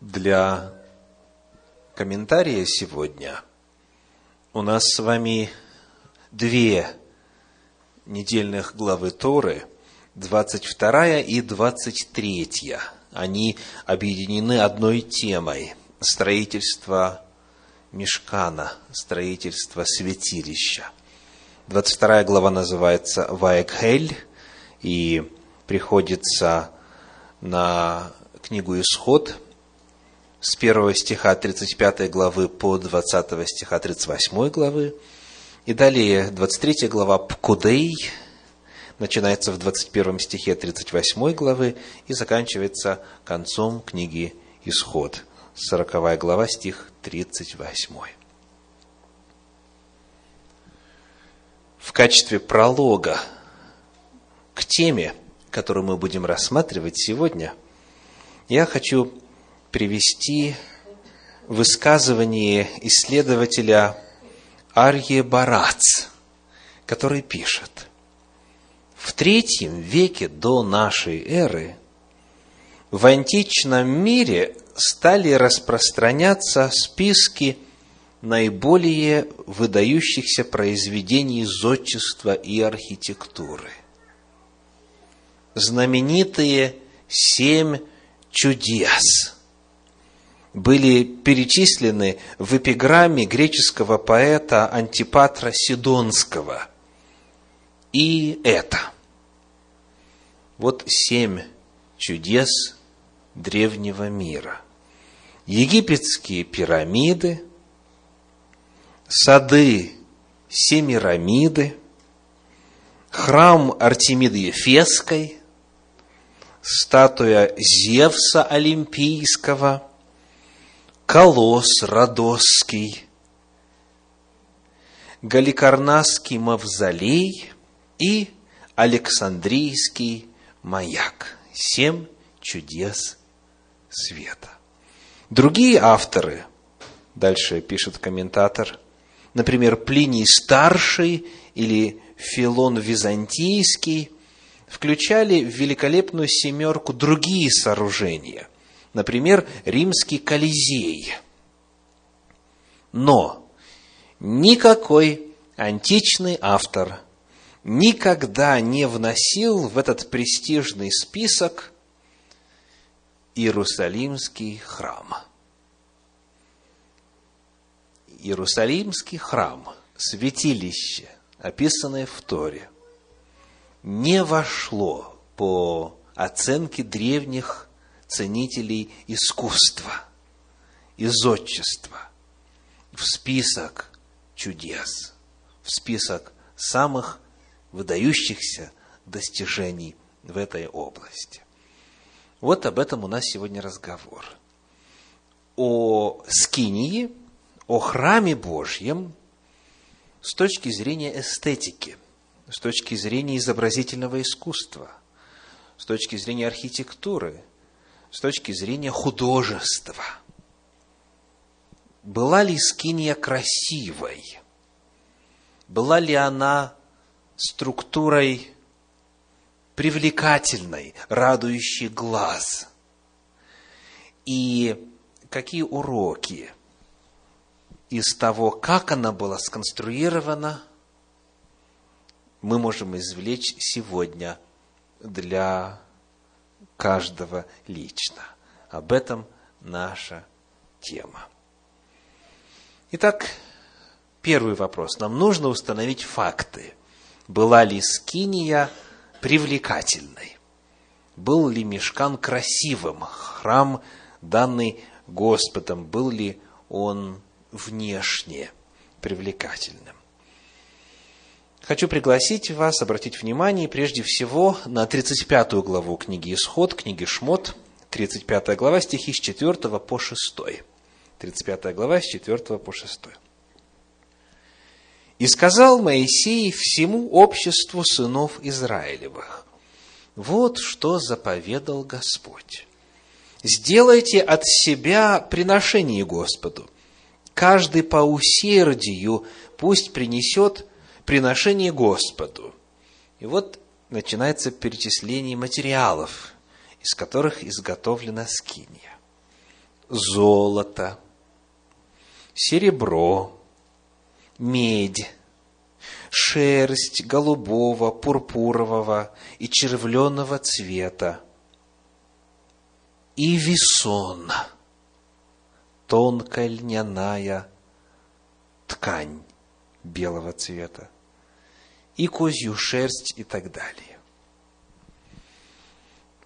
Для комментария сегодня у нас с вами две недельных главы Торы, 22 и 23. Они объединены одной темой – строительство мешкана, строительство святилища. 22 глава называется «Ваекхель» и приходится на книгу «Исход», с 1 стиха 35 главы по 20 стиха 38 главы. И далее 23 глава Пкудей начинается в 21 стихе 38 главы и заканчивается концом книги Исход, 40 глава, стих 38. В качестве пролога к теме, которую мы будем рассматривать сегодня, я хочу привести высказывание исследователя Арье Барац, который пишет, в третьем веке до нашей эры в античном мире стали распространяться списки наиболее выдающихся произведений зодчества и архитектуры. Знаменитые семь чудес – были перечислены в эпиграмме греческого поэта Антипатра Сидонского. И это. Вот семь чудес древнего мира. Египетские пирамиды, сады Семирамиды, храм Артемиды Ефесской, статуя Зевса Олимпийского – Колос Родосский, Галикарнасский мавзолей и Александрийский маяк. Семь чудес света. Другие авторы, дальше пишет комментатор, например, Плиний Старший или Филон Византийский, включали в великолепную семерку другие сооружения – Например, римский Колизей. Но никакой античный автор никогда не вносил в этот престижный список Иерусалимский храм. Иерусалимский храм, святилище, описанное в Торе, не вошло по оценке древних ценителей искусства и зодчества в список чудес, в список самых выдающихся достижений в этой области. Вот об этом у нас сегодня разговор. О Скинии, о храме Божьем с точки зрения эстетики, с точки зрения изобразительного искусства, с точки зрения архитектуры, с точки зрения художества. Была ли скиния красивой? Была ли она структурой привлекательной, радующей глаз? И какие уроки из того, как она была сконструирована, мы можем извлечь сегодня для каждого лично. Об этом наша тема. Итак, первый вопрос. Нам нужно установить факты. Была ли Скиния привлекательной? Был ли Мешкан красивым? Храм, данный Господом, был ли он внешне привлекательным? Хочу пригласить вас обратить внимание прежде всего на 35 главу книги Исход, книги Шмот, 35 глава, стихи с 4 по 6. 35 глава, с 4 по 6. «И сказал Моисей всему обществу сынов Израилевых, вот что заповедал Господь. Сделайте от себя приношение Господу. Каждый по усердию пусть принесет приношение Господу. И вот начинается перечисление материалов, из которых изготовлена скиния. золото, серебро, медь, шерсть голубого, пурпурового и червленого цвета, и весон, тонкая льняная ткань белого цвета, и козью шерсть и так далее.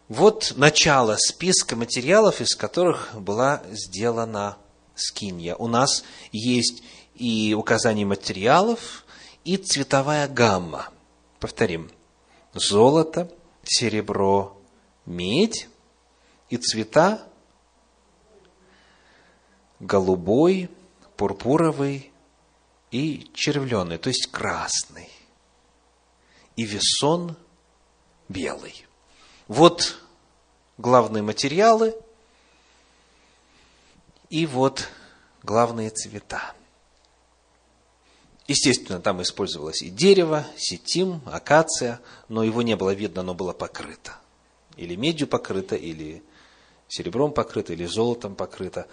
Вот начало списка материалов, из которых была сделана скинья. У нас есть и указание материалов, и цветовая гамма. Повторим. Золото, серебро, медь и цвета голубой, пурпуровый и червленый, то есть красный. И весон белый. Вот главные материалы и вот главные цвета. Естественно, там использовалось и дерево, сетим, акация, но его не было видно, оно было покрыто. Или медью покрыто, или серебром покрыто, или золотом покрыто.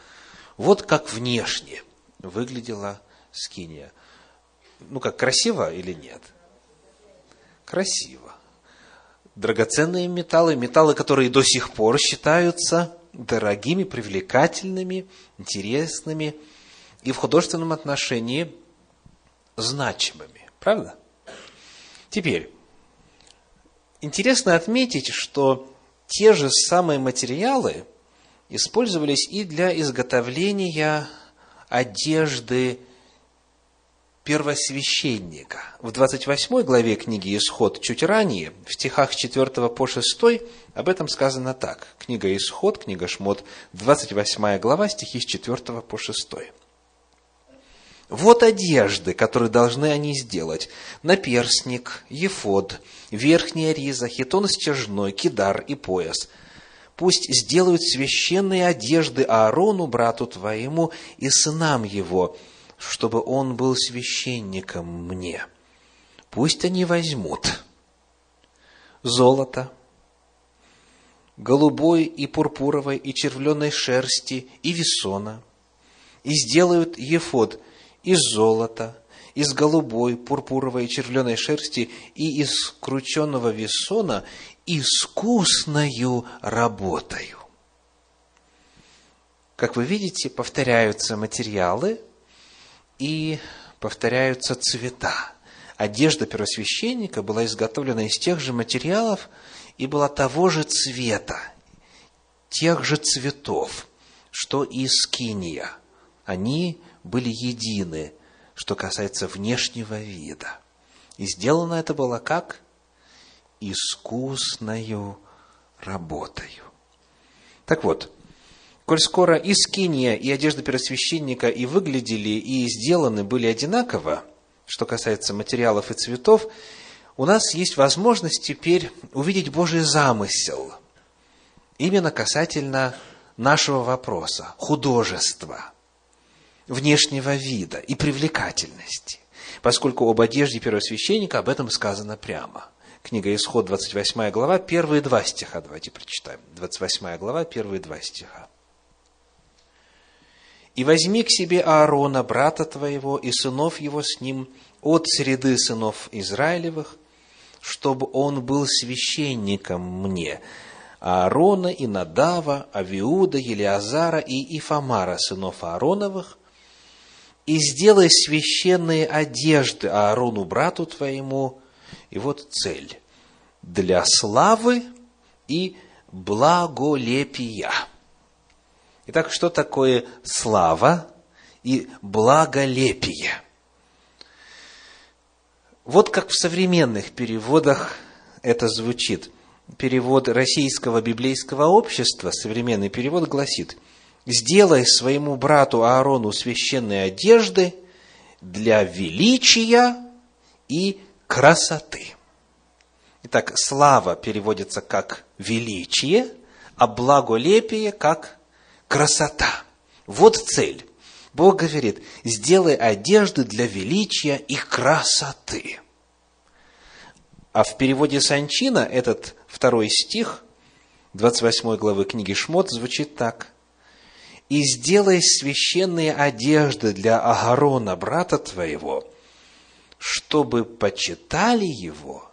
Вот как внешне выглядела скиния. Ну как, красиво или нет? Красиво драгоценные металлы, металлы, которые до сих пор считаются дорогими, привлекательными, интересными и в художественном отношении значимыми. Правда? Теперь, интересно отметить, что те же самые материалы использовались и для изготовления одежды первосвященника. В 28 главе книги «Исход» чуть ранее, в стихах с 4 по 6, об этом сказано так. Книга «Исход», книга «Шмот», 28 глава, стихи с 4 по 6. Вот одежды, которые должны они сделать. Наперстник, ефод, верхняя риза, хитон стяжной, кидар и пояс. Пусть сделают священные одежды Аарону, брату твоему, и сынам его, чтобы он был священником мне. Пусть они возьмут золото, голубой и пурпуровой и червленой шерсти и весона, и сделают ефод из золота, из голубой, пурпуровой и червленой шерсти и из крученного весона искусною работою. Как вы видите, повторяются материалы – и повторяются цвета. Одежда первосвященника была изготовлена из тех же материалов и была того же цвета, тех же цветов, что и скиния. Они были едины, что касается внешнего вида. И сделано это было как? Искусною работою. Так вот, Коль скоро и скиния, и одежда первосвященника и выглядели, и сделаны были одинаково, что касается материалов и цветов, у нас есть возможность теперь увидеть Божий замысел, именно касательно нашего вопроса, художества, внешнего вида и привлекательности, поскольку об одежде первосвященника об этом сказано прямо. Книга Исход, 28 глава, первые два стиха, давайте прочитаем. 28 глава, первые два стиха. И возьми к себе Аарона, брата твоего, и сынов его с ним, от среды сынов Израилевых, чтобы он был священником мне, Аарона и Надава, Авиуда, Елиазара и Ифамара, сынов Аароновых, и сделай священные одежды Аарону, брату твоему, и вот цель, для славы и благолепия. Итак, что такое слава и благолепие? Вот как в современных переводах это звучит. Перевод Российского библейского общества, современный перевод гласит, «Сделай своему брату Аарону священные одежды для величия и красоты». Итак, слава переводится как величие, а благолепие как красота. Вот цель. Бог говорит, сделай одежды для величия и красоты. А в переводе Санчина этот второй стих 28 главы книги Шмот звучит так. и сделай священные одежды для Агарона, брата твоего, чтобы почитали его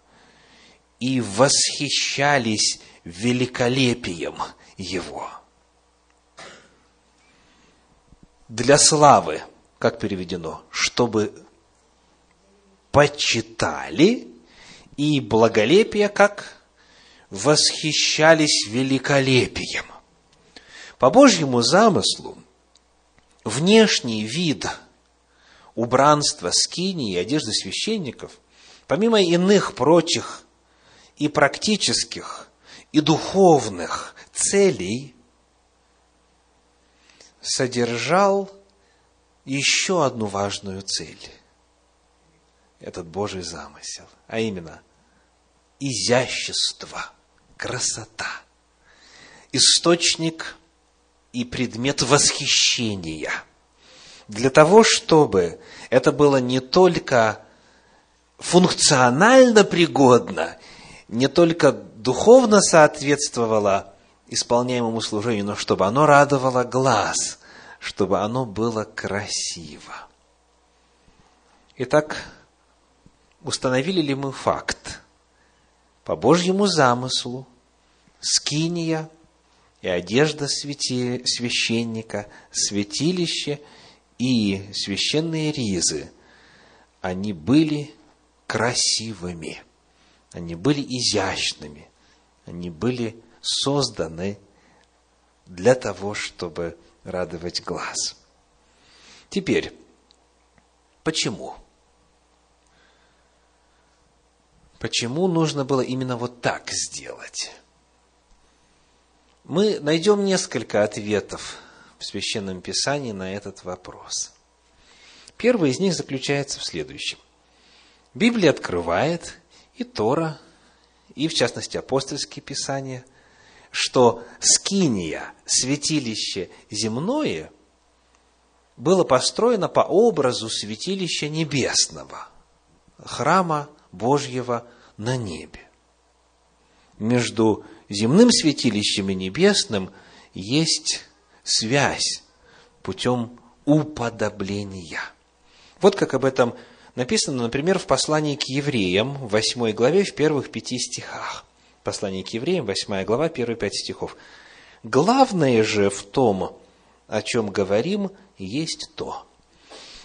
и восхищались великолепием его. Для славы, как переведено, чтобы почитали и благолепие, как восхищались великолепием. По Божьему замыслу, внешний вид убранства скинии и одежды священников, помимо иных прочих и практических, и духовных целей, содержал еще одну важную цель. Этот Божий замысел, а именно изящество, красота, источник и предмет восхищения. Для того, чтобы это было не только функционально пригодно, не только духовно соответствовало исполняемому служению, но чтобы оно радовало глаз, чтобы оно было красиво. Итак, установили ли мы факт? По Божьему замыслу, скиния и одежда святи, священника, святилище и священные ризы, они были красивыми, они были изящными, они были созданы для того, чтобы радовать глаз. Теперь, почему? Почему нужно было именно вот так сделать? Мы найдем несколько ответов в Священном Писании на этот вопрос. Первый из них заключается в следующем. Библия открывает, и Тора, и в частности апостольские писания – что скиния, святилище земное, было построено по образу святилища небесного, храма Божьего на небе. Между земным святилищем и небесным есть связь путем уподобления. Вот как об этом написано, например, в послании к евреям, в 8 главе, в первых пяти стихах. Послание к евреям, 8 глава, первые пять стихов. Главное же в том, о чем говорим, есть то.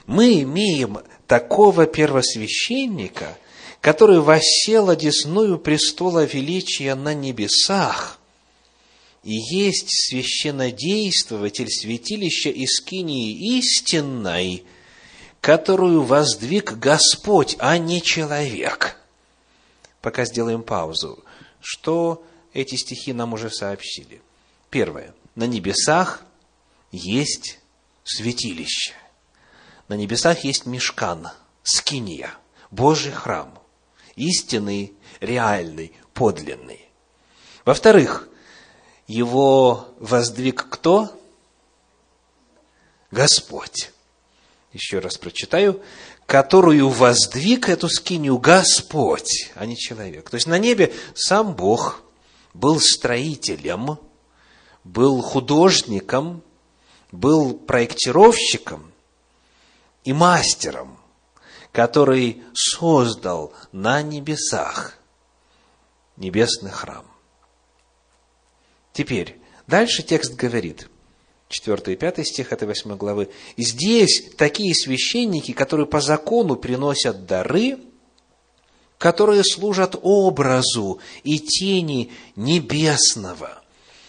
Мы имеем такого первосвященника, который воссел одесную престола величия на небесах, и есть священнодействователь святилища Искинии истинной, которую воздвиг Господь, а не человек. Пока сделаем паузу что эти стихи нам уже сообщили. Первое. На небесах есть святилище. На небесах есть мешкан, скиния, Божий храм. Истинный, реальный, подлинный. Во-вторых, его воздвиг кто? Господь. Еще раз прочитаю которую воздвиг эту скинию Господь, а не человек. То есть на небе сам Бог был строителем, был художником, был проектировщиком и мастером, который создал на небесах небесный храм. Теперь, дальше текст говорит – 4 и 5 стих этой 8 главы. Здесь такие священники, которые по закону приносят дары, которые служат образу и тени небесного.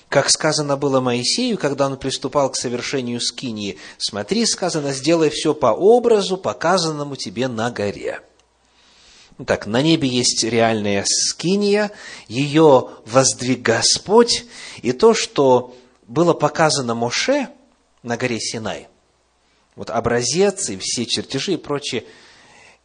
Как сказано было Моисею, когда он приступал к совершению скинии, смотри, сказано, сделай все по образу, показанному тебе на горе. Так, на небе есть реальная скиния, ее воздвиг Господь, и то, что было показано Моше на горе Синай, вот образец и все чертежи и прочее,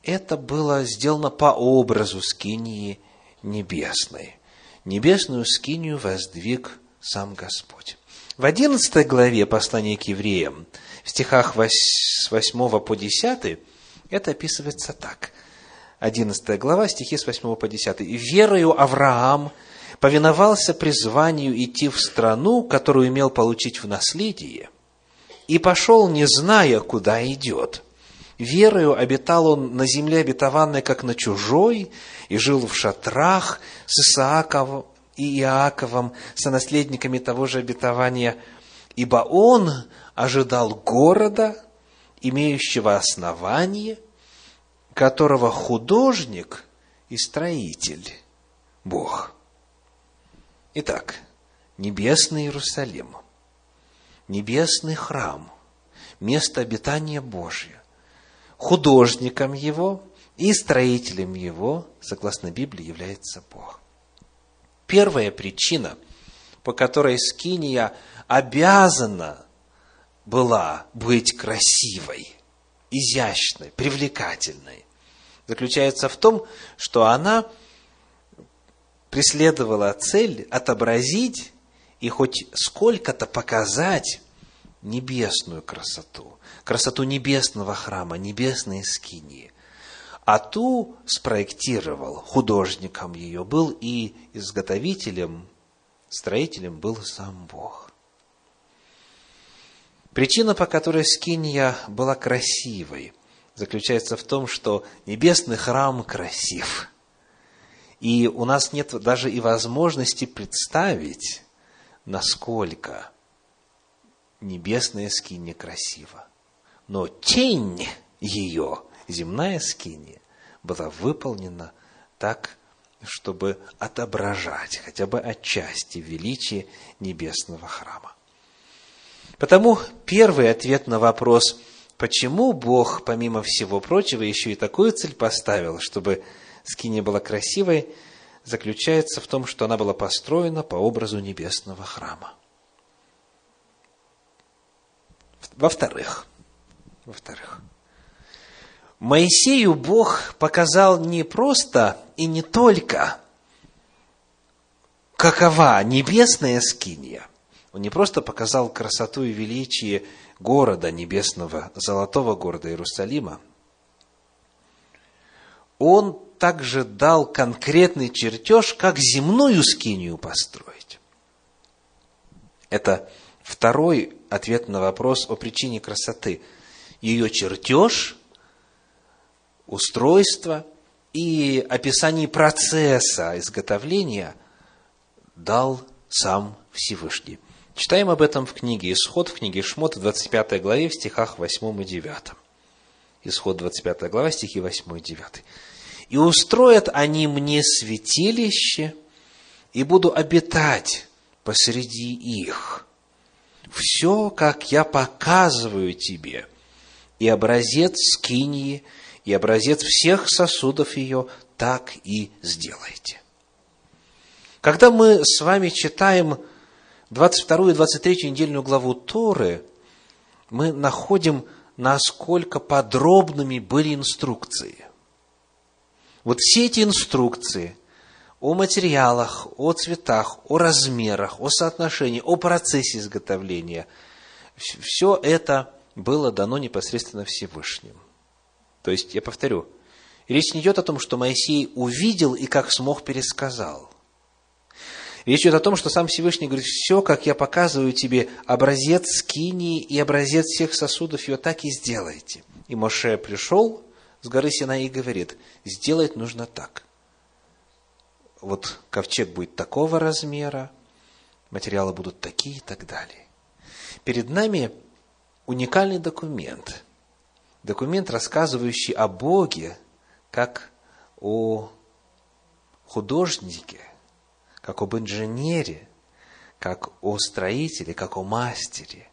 это было сделано по образу скинии небесной. Небесную скинию воздвиг сам Господь. В одиннадцатой главе послания к евреям, в стихах с 8 по 10, это описывается так. Одиннадцатая глава, стихи с 8 по 10. «Верою Авраам – повиновался призванию идти в страну, которую имел получить в наследие, и пошел, не зная, куда идет. Верою обитал он на земле обетованной, как на чужой, и жил в шатрах с Исааковым и Иаковом, сонаследниками того же обетования, ибо он ожидал города, имеющего основание, которого художник и строитель – Бог. Итак, небесный Иерусалим, небесный храм, место обитания Божье, художником его и строителем его, согласно Библии, является Бог. Первая причина, по которой Скиния обязана была быть красивой, изящной, привлекательной, заключается в том, что она преследовала цель отобразить и хоть сколько-то показать небесную красоту, красоту небесного храма, небесной скинии. А ту спроектировал, художником ее был и изготовителем, строителем был сам Бог. Причина, по которой скиния была красивой, заключается в том, что небесный храм красив. И у нас нет даже и возможности представить, насколько небесная скиния красива. Но тень ее, земная скиния, была выполнена так, чтобы отображать хотя бы отчасти величие небесного храма. Потому первый ответ на вопрос, почему Бог, помимо всего прочего, еще и такую цель поставил, чтобы скиния была красивой, заключается в том, что она была построена по образу небесного храма. Во-вторых, во-вторых, Моисею Бог показал не просто и не только, какова небесная скиния. Он не просто показал красоту и величие города небесного, золотого города Иерусалима. Он также дал конкретный чертеж, как земную скинию построить. Это второй ответ на вопрос о причине красоты. Ее чертеж, устройство и описание процесса изготовления дал сам Всевышний. Читаем об этом в книге Исход, в книге Шмот, в 25 главе, в стихах 8 и 9. Исход, 25 глава, стихи 8 и 9. «И устроят они мне святилище, и буду обитать посреди их, все, как я показываю тебе, и образец скинии, и образец всех сосудов ее, так и сделайте. Когда мы с вами читаем 22 и 23 недельную главу Торы, мы находим, насколько подробными были инструкции. Вот все эти инструкции о материалах, о цветах, о размерах, о соотношении, о процессе изготовления. Все это было дано непосредственно Всевышним. То есть, я повторю, речь не идет о том, что Моисей увидел и как смог пересказал. Речь идет о том, что сам Всевышний говорит, все, как я показываю тебе, образец скинии и образец всех сосудов, ее так и сделайте. И Моше пришел с горы Синай и говорит, сделать нужно так вот ковчег будет такого размера, материалы будут такие и так далее. Перед нами уникальный документ. Документ, рассказывающий о Боге, как о художнике, как об инженере, как о строителе, как о мастере.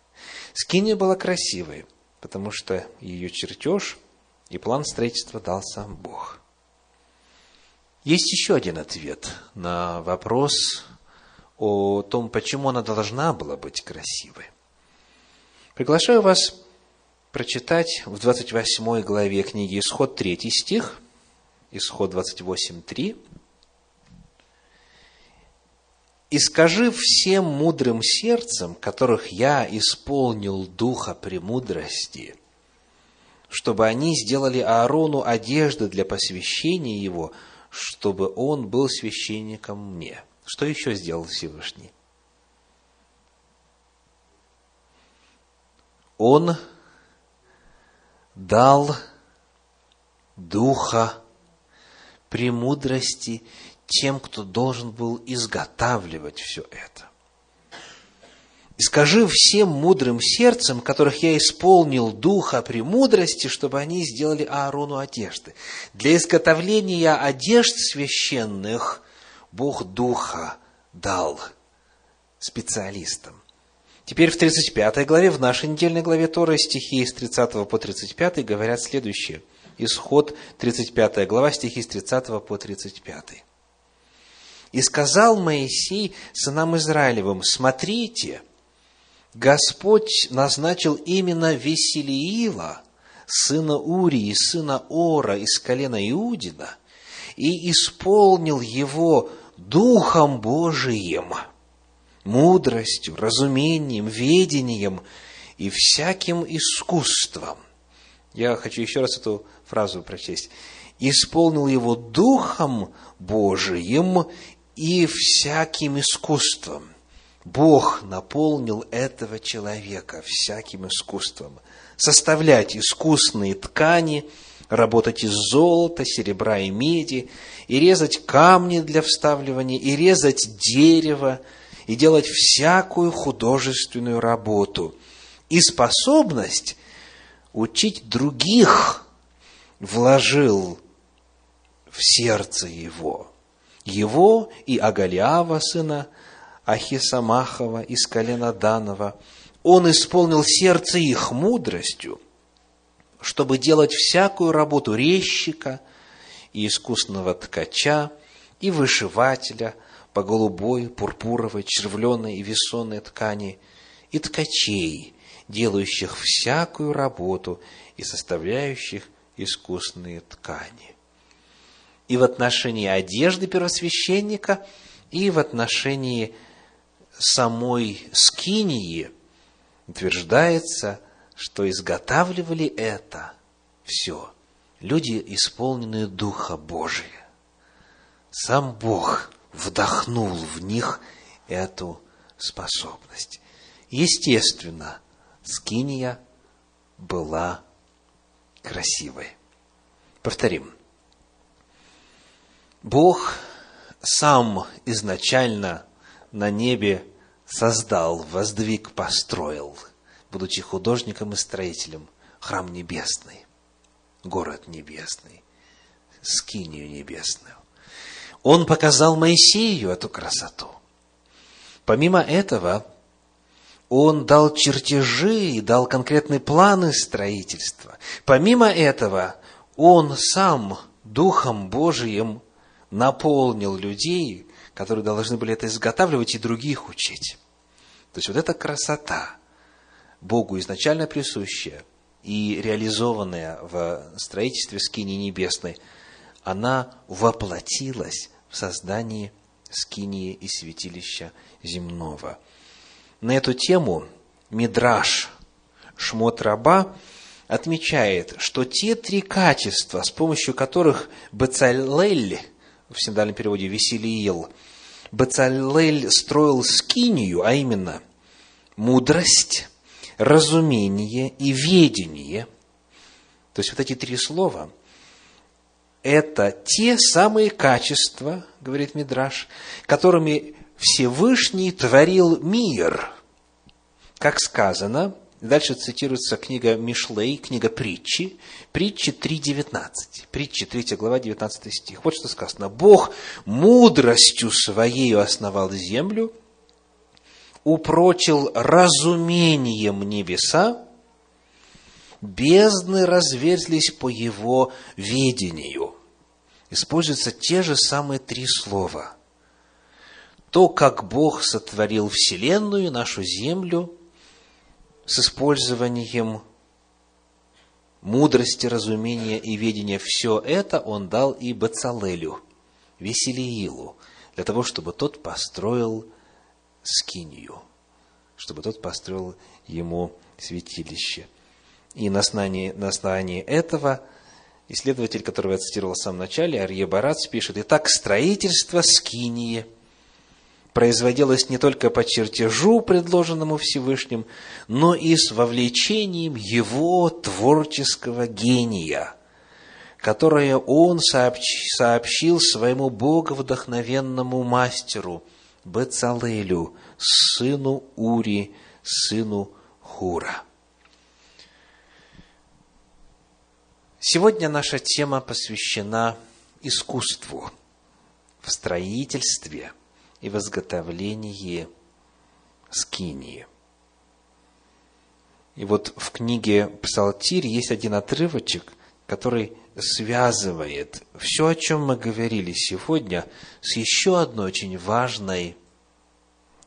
Скиния была красивой, потому что ее чертеж и план строительства дал сам Бог – есть еще один ответ на вопрос о том, почему она должна была быть красивой. Приглашаю вас прочитать в 28 главе книги Исход 3 стих, Исход 28, 3. «И скажи всем мудрым сердцем, которых я исполнил духа премудрости, чтобы они сделали Аарону одежды для посвящения его – чтобы он был священником мне. Что еще сделал Всевышний? Он дал духа премудрости тем, кто должен был изготавливать все это. И скажи всем мудрым сердцем, которых я исполнил духа премудрости, чтобы они сделали Аарону одежды. Для изготовления одежд священных Бог духа дал специалистам. Теперь в 35 главе, в нашей недельной главе Торы, стихи с 30 по 35 говорят следующее. Исход 35 глава, стихи с 30 по 35. «И сказал Моисей сынам Израилевым, смотрите, Господь назначил именно Веселиила, сына Урии, сына Ора из колена Иудина, и исполнил его Духом Божиим – мудростью, разумением, ведением и всяким искусством. Я хочу еще раз эту фразу прочесть. Исполнил его Духом Божиим и всяким искусством. Бог наполнил этого человека всяким искусством. Составлять искусные ткани, работать из золота, серебра и меди, и резать камни для вставливания, и резать дерево, и делать всякую художественную работу. И способность учить других вложил в сердце его. Его и Агалиава, сына Ахисамахова из колена Данова. Он исполнил сердце их мудростью, чтобы делать всякую работу резчика и искусного ткача, и вышивателя, по голубой, пурпуровой, червленой и весонной ткани, и ткачей, делающих всякую работу и составляющих искусные ткани. И в отношении одежды первосвященника, и в отношении самой скинии утверждается, что изготавливали это все люди, исполненные Духа Божия. Сам Бог вдохнул в них эту способность. Естественно, Скиния была красивой. Повторим. Бог сам изначально на небе создал, воздвиг, построил, будучи художником и строителем, храм небесный, город небесный, скинию небесную. Он показал Моисею эту красоту. Помимо этого, он дал чертежи и дал конкретные планы строительства. Помимо этого, он сам Духом Божиим наполнил людей, которые должны были это изготавливать и других учить. То есть вот эта красота, Богу изначально присущая и реализованная в строительстве скини небесной, она воплотилась в создании скинии и святилища земного. На эту тему Мидраш Шмот Раба отмечает, что те три качества, с помощью которых Бецалель, в синодальном переводе Веселиил, Бецалель строил скинию, а именно мудрость, разумение и ведение, то есть вот эти три слова – это те самые качества, говорит Мидраш, которыми Всевышний творил мир. Как сказано, дальше цитируется книга Мишлей, книга притчи, притчи 3.19, притчи 3 глава 19 стих. Вот что сказано. «Бог мудростью Своею основал землю, упрочил разумением небеса, бездны разверзлись по его видению. Используются те же самые три слова. То, как Бог сотворил Вселенную, нашу Землю, с использованием мудрости, разумения и ведения, все это Он дал и Бацалелю, Веселиилу, для того, чтобы тот построил скинию, чтобы тот построил ему святилище. И на основании, на основании этого исследователь, которого я цитировал в самом начале, Арье Барац, пишет, «Итак, строительство Скинии производилось не только по чертежу, предложенному Всевышним, но и с вовлечением его творческого гения, которое он сообщил своему боговдохновенному мастеру Бецалелю, сыну Ури, сыну Хура. Сегодня наша тема посвящена искусству в строительстве – и в изготовлении скинии. И вот в книге «Псалтирь» есть один отрывочек, который связывает все, о чем мы говорили сегодня, с еще одной очень важной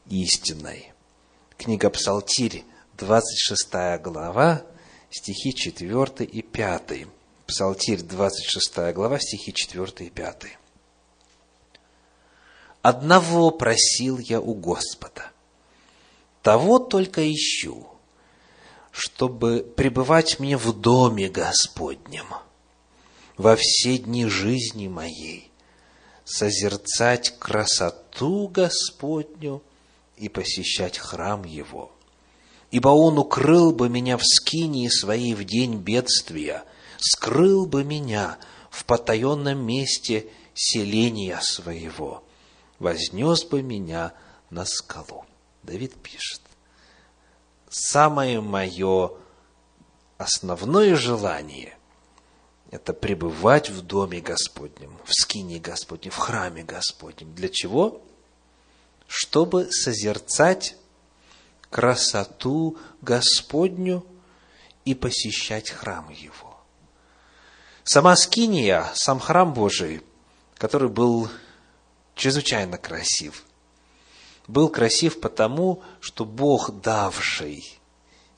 истиной. Книга «Псалтирь», 26 глава, стихи 4 и 5. Псалтирь, 26 глава, стихи 4 и 5. Одного просил я у Господа, того только ищу, чтобы пребывать мне в доме Господнем во все дни жизни моей, созерцать красоту Господню и посещать храм Его. Ибо Он укрыл бы меня в скинии своей в день бедствия, скрыл бы меня в потаенном месте селения своего вознес бы меня на скалу. Давид пишет, самое мое основное желание – это пребывать в доме Господнем, в скине Господнем, в храме Господнем. Для чего? Чтобы созерцать красоту Господню и посещать храм Его. Сама скиния, сам храм Божий, который был чрезвычайно красив. Был красив потому, что Бог, давший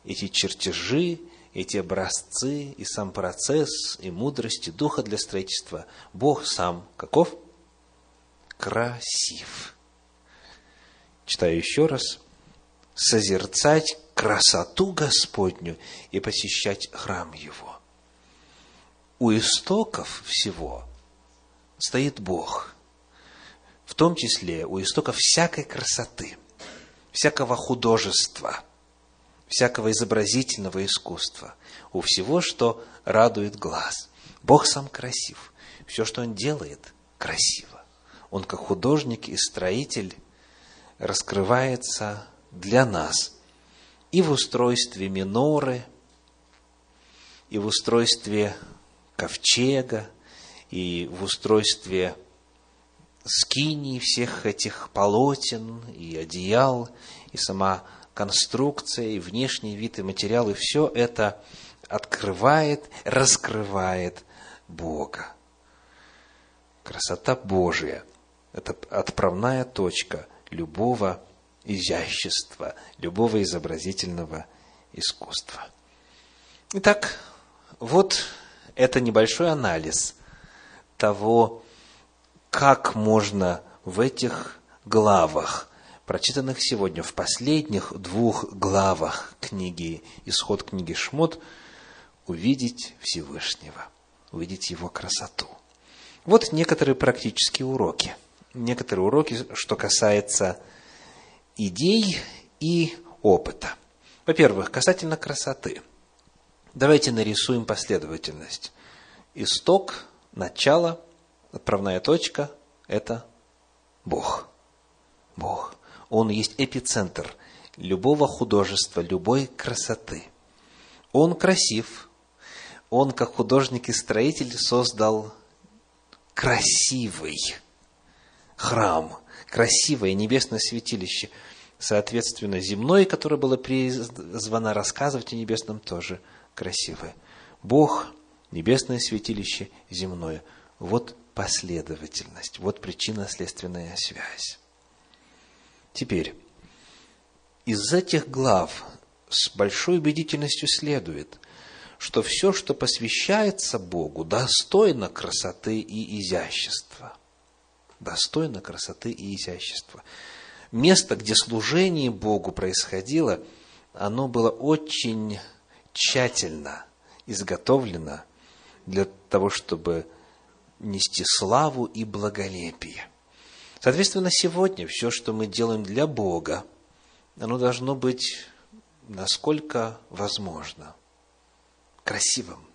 эти чертежи, эти образцы и сам процесс, и мудрости Духа для строительства, Бог сам каков? Красив. Читаю еще раз. Созерцать красоту Господню и посещать храм Его. У истоков всего стоит Бог – том числе у истоков всякой красоты, всякого художества, всякого изобразительного искусства, у всего, что радует глаз. Бог сам красив. Все, что Он делает, красиво. Он, как художник и строитель, раскрывается для нас и в устройстве миноры, и в устройстве ковчега, и в устройстве скинии, всех этих полотен и одеял, и сама конструкция, и внешний вид, и материал, и все это открывает, раскрывает Бога. Красота Божия – это отправная точка любого изящества, любого изобразительного искусства. Итак, вот это небольшой анализ того, как можно в этих главах, прочитанных сегодня, в последних двух главах книги «Исход книги Шмот», увидеть Всевышнего, увидеть Его красоту. Вот некоторые практические уроки. Некоторые уроки, что касается идей и опыта. Во-первых, касательно красоты. Давайте нарисуем последовательность. Исток, начало, отправная точка – это Бог. Бог. Он есть эпицентр любого художества, любой красоты. Он красив. Он, как художник и строитель, создал красивый храм, красивое небесное святилище. Соответственно, земное, которое было призвано рассказывать о небесном, тоже красивое. Бог, небесное святилище, земное. Вот последовательность. Вот причинно-следственная связь. Теперь, из этих глав с большой убедительностью следует, что все, что посвящается Богу, достойно красоты и изящества. Достойно красоты и изящества. Место, где служение Богу происходило, оно было очень тщательно изготовлено для того, чтобы нести славу и благолепие. Соответственно, сегодня все, что мы делаем для Бога, оно должно быть насколько возможно красивым.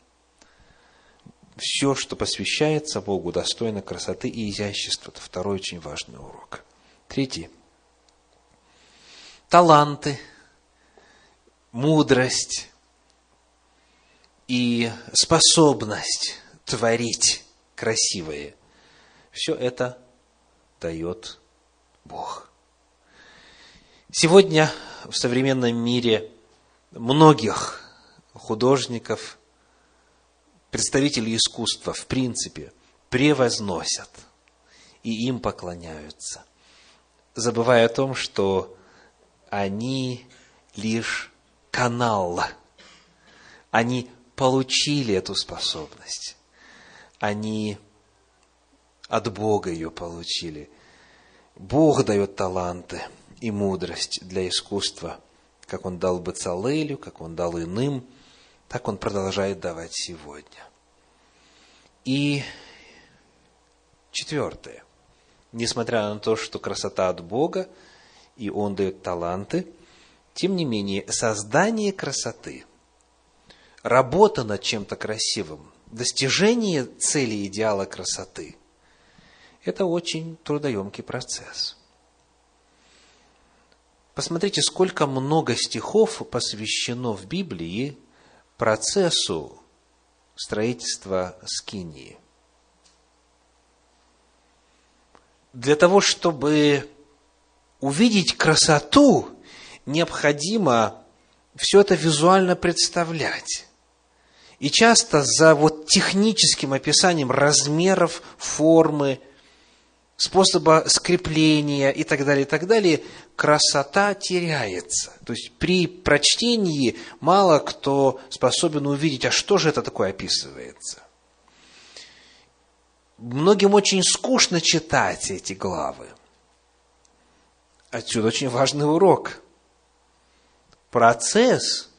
Все, что посвящается Богу, достойно красоты и изящества. Это второй очень важный урок. Третий. Таланты, мудрость и способность творить красивое. Все это дает Бог. Сегодня в современном мире многих художников, представителей искусства, в принципе, превозносят и им поклоняются, забывая о том, что они лишь канал, они получили эту способность, они от Бога ее получили. Бог дает таланты и мудрость для искусства, как Он дал бы Цалелю, как Он дал иным, так Он продолжает давать сегодня. И четвертое. Несмотря на то, что красота от Бога, и Он дает таланты, тем не менее, создание красоты, работа над чем-то красивым, достижение цели идеала красоты – это очень трудоемкий процесс. Посмотрите, сколько много стихов посвящено в Библии процессу строительства скинии. Для того, чтобы увидеть красоту, необходимо все это визуально представлять. И часто за вот техническим описанием размеров, формы, способа скрепления и так далее, и так далее, красота теряется. То есть при прочтении мало кто способен увидеть, а что же это такое описывается. Многим очень скучно читать эти главы. Отсюда очень важный урок. Процесс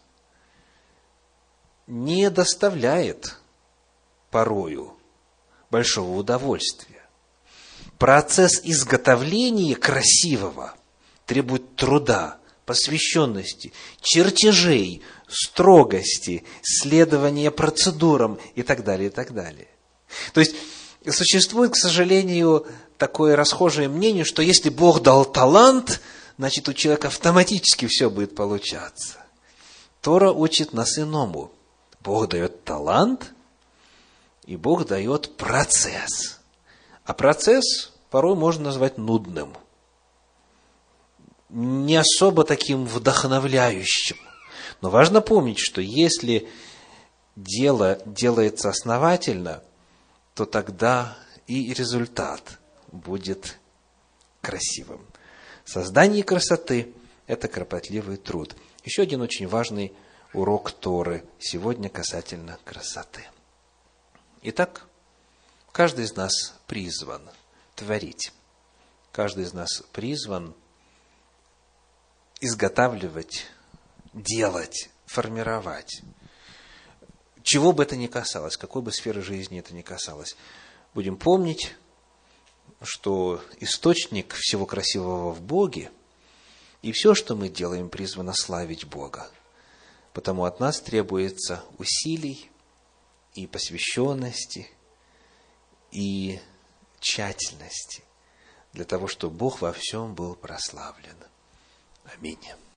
не доставляет порою большого удовольствия процесс изготовления красивого требует труда, посвященности, чертежей, строгости, следования процедурам и так далее, и так далее. То есть, существует, к сожалению, такое расхожее мнение, что если Бог дал талант, значит, у человека автоматически все будет получаться. Тора учит нас иному. Бог дает талант, и Бог дает процесс – а процесс порой можно назвать нудным, не особо таким вдохновляющим. Но важно помнить, что если дело делается основательно, то тогда и результат будет красивым. Создание красоты – это кропотливый труд. Еще один очень важный урок Торы сегодня касательно красоты. Итак, Каждый из нас призван творить. Каждый из нас призван изготавливать, делать, формировать. Чего бы это ни касалось, какой бы сферы жизни это ни касалось, будем помнить, что источник всего красивого в Боге, и все, что мы делаем, призвано славить Бога. Потому от нас требуется усилий и посвященности, и тщательности, для того, чтобы Бог во всем был прославлен. Аминь.